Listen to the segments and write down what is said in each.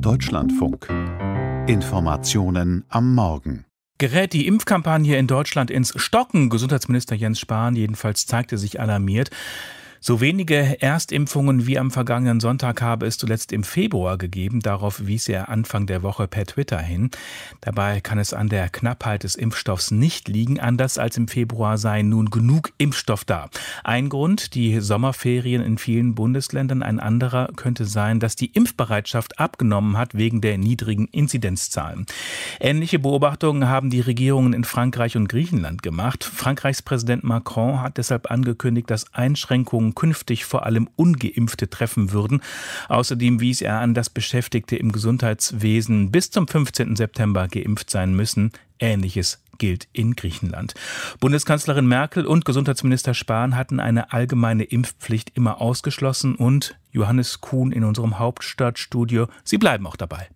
Deutschlandfunk. Informationen am Morgen. Gerät die Impfkampagne in Deutschland ins Stocken? Gesundheitsminister Jens Spahn jedenfalls zeigte sich alarmiert. So wenige Erstimpfungen wie am vergangenen Sonntag habe es zuletzt im Februar gegeben. Darauf wies er Anfang der Woche per Twitter hin. Dabei kann es an der Knappheit des Impfstoffs nicht liegen. Anders als im Februar sei nun genug Impfstoff da. Ein Grund, die Sommerferien in vielen Bundesländern. Ein anderer könnte sein, dass die Impfbereitschaft abgenommen hat wegen der niedrigen Inzidenzzahlen. Ähnliche Beobachtungen haben die Regierungen in Frankreich und Griechenland gemacht. Frankreichs Präsident Macron hat deshalb angekündigt, dass Einschränkungen künftig vor allem ungeimpfte treffen würden. Außerdem wies er an, dass Beschäftigte im Gesundheitswesen bis zum 15. September geimpft sein müssen. Ähnliches gilt in Griechenland. Bundeskanzlerin Merkel und Gesundheitsminister Spahn hatten eine allgemeine Impfpflicht immer ausgeschlossen und Johannes Kuhn in unserem Hauptstadtstudio, Sie bleiben auch dabei.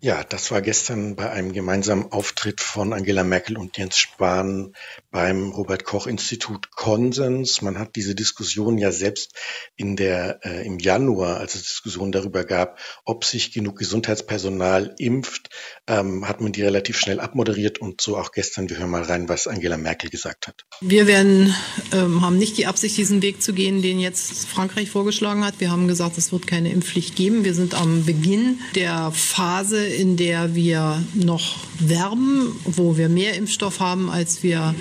Ja, das war gestern bei einem gemeinsamen Auftritt von Angela Merkel und Jens Spahn beim Robert Koch Institut Konsens. Man hat diese Diskussion ja selbst in der äh, im Januar, als es Diskussionen darüber gab, ob sich genug Gesundheitspersonal impft, ähm, hat man die relativ schnell abmoderiert und so auch gestern. Wir hören mal rein, was Angela Merkel gesagt hat. Wir werden ähm, haben nicht die Absicht, diesen Weg zu gehen, den jetzt Frankreich vorgeschlagen hat. Wir haben gesagt, es wird keine Impfpflicht geben. Wir sind am Beginn der Phase in der wir noch werben, wo wir mehr Impfstoff haben, als wir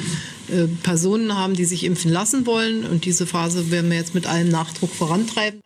äh, Personen haben, die sich impfen lassen wollen. Und diese Phase werden wir jetzt mit allem Nachdruck vorantreiben.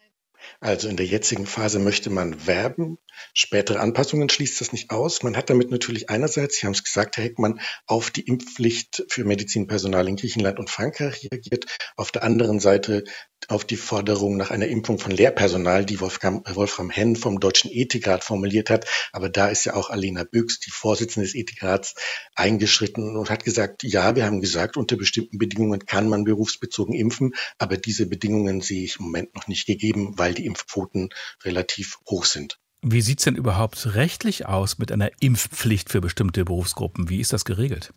Also in der jetzigen Phase möchte man werben. Spätere Anpassungen schließt das nicht aus. Man hat damit natürlich einerseits, Sie haben es gesagt, Herr Heckmann, auf die Impfpflicht für Medizinpersonal in Griechenland und Frankreich reagiert. Auf der anderen Seite auf die Forderung nach einer Impfung von Lehrpersonal, die Wolfgang, Wolfram Henn vom Deutschen Ethikrat formuliert hat. Aber da ist ja auch Alena Büchs, die Vorsitzende des Ethikrats, eingeschritten und hat gesagt, ja, wir haben gesagt, unter bestimmten Bedingungen kann man berufsbezogen impfen, aber diese Bedingungen sehe ich im Moment noch nicht gegeben, weil die Impfquoten relativ hoch sind. Wie sieht es denn überhaupt rechtlich aus mit einer Impfpflicht für bestimmte Berufsgruppen? Wie ist das geregelt?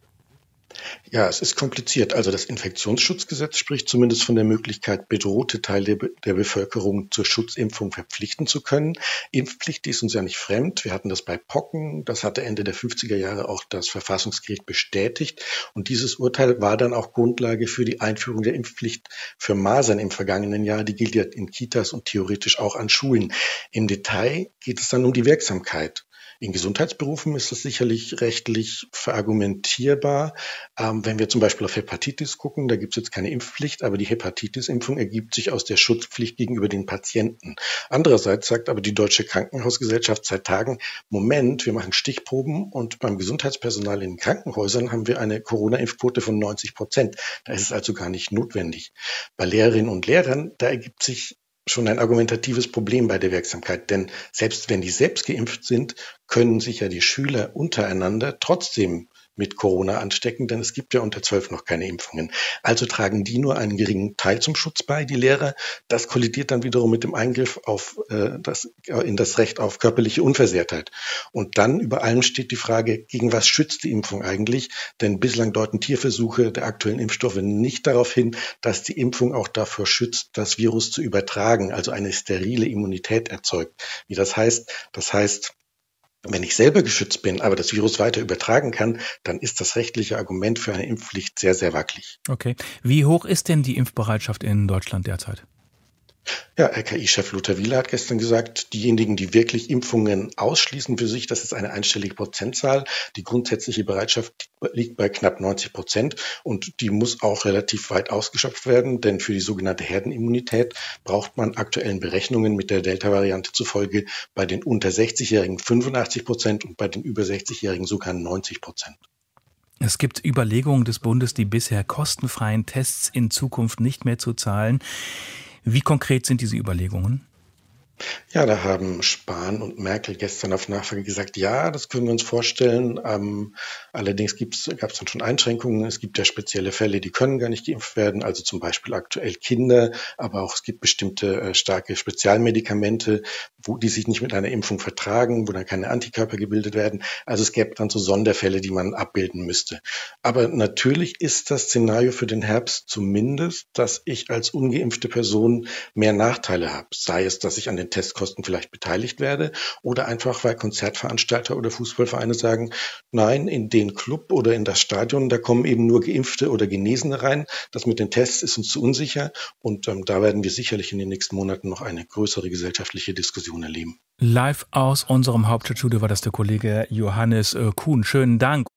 Ja, es ist kompliziert. Also das Infektionsschutzgesetz spricht zumindest von der Möglichkeit, bedrohte Teile der Bevölkerung zur Schutzimpfung verpflichten zu können. Impfpflicht ist uns ja nicht fremd. Wir hatten das bei Pocken. Das hatte Ende der 50er Jahre auch das Verfassungsgericht bestätigt. Und dieses Urteil war dann auch Grundlage für die Einführung der Impfpflicht für Masern im vergangenen Jahr. Die gilt ja in Kitas und theoretisch auch an Schulen. Im Detail geht es dann um die Wirksamkeit. In Gesundheitsberufen ist das sicherlich rechtlich verargumentierbar. Ähm, wenn wir zum Beispiel auf Hepatitis gucken, da gibt es jetzt keine Impfpflicht, aber die Hepatitis-Impfung ergibt sich aus der Schutzpflicht gegenüber den Patienten. Andererseits sagt aber die Deutsche Krankenhausgesellschaft seit Tagen, Moment, wir machen Stichproben und beim Gesundheitspersonal in Krankenhäusern haben wir eine Corona-Impfquote von 90 Prozent. Da ist es also gar nicht notwendig. Bei Lehrerinnen und Lehrern, da ergibt sich schon ein argumentatives Problem bei der Wirksamkeit. Denn selbst wenn die selbst geimpft sind, können sich ja die Schüler untereinander trotzdem mit Corona anstecken, denn es gibt ja unter zwölf noch keine Impfungen. Also tragen die nur einen geringen Teil zum Schutz bei, die Lehrer. Das kollidiert dann wiederum mit dem Eingriff auf äh, das, in das Recht auf körperliche Unversehrtheit. Und dann über allem steht die Frage, gegen was schützt die Impfung eigentlich? Denn bislang deuten Tierversuche der aktuellen Impfstoffe nicht darauf hin, dass die Impfung auch dafür schützt, das Virus zu übertragen, also eine sterile Immunität erzeugt. Wie das heißt? Das heißt, wenn ich selber geschützt bin, aber das Virus weiter übertragen kann, dann ist das rechtliche Argument für eine Impfpflicht sehr, sehr wackelig. Okay. Wie hoch ist denn die Impfbereitschaft in Deutschland derzeit? Ja, RKI-Chef Lothar Wieler hat gestern gesagt, diejenigen, die wirklich Impfungen ausschließen für sich, das ist eine einstellige Prozentzahl. Die grundsätzliche Bereitschaft liegt bei knapp 90 Prozent und die muss auch relativ weit ausgeschöpft werden, denn für die sogenannte Herdenimmunität braucht man aktuellen Berechnungen mit der Delta-Variante zufolge bei den unter 60-Jährigen 85 Prozent und bei den über 60-Jährigen sogar 90 Prozent. Es gibt Überlegungen des Bundes, die bisher kostenfreien Tests in Zukunft nicht mehr zu zahlen. Wie konkret sind diese Überlegungen? Ja, da haben Spahn und Merkel gestern auf Nachfrage gesagt, ja, das können wir uns vorstellen. Ähm, allerdings gab es dann schon Einschränkungen. Es gibt ja spezielle Fälle, die können gar nicht geimpft werden, also zum Beispiel aktuell Kinder, aber auch es gibt bestimmte äh, starke Spezialmedikamente, wo die sich nicht mit einer Impfung vertragen, wo dann keine Antikörper gebildet werden. Also es gäbe dann so Sonderfälle, die man abbilden müsste. Aber natürlich ist das Szenario für den Herbst zumindest, dass ich als ungeimpfte Person mehr Nachteile habe. Sei es, dass ich an den Testkosten vielleicht beteiligt werde oder einfach, weil Konzertveranstalter oder Fußballvereine sagen, nein, in den Club oder in das Stadion, da kommen eben nur Geimpfte oder Genesene rein. Das mit den Tests ist uns zu unsicher und ähm, da werden wir sicherlich in den nächsten Monaten noch eine größere gesellschaftliche Diskussion erleben. Live aus unserem Hauptstadtstudio war das der Kollege Johannes äh, Kuhn. Schönen Dank.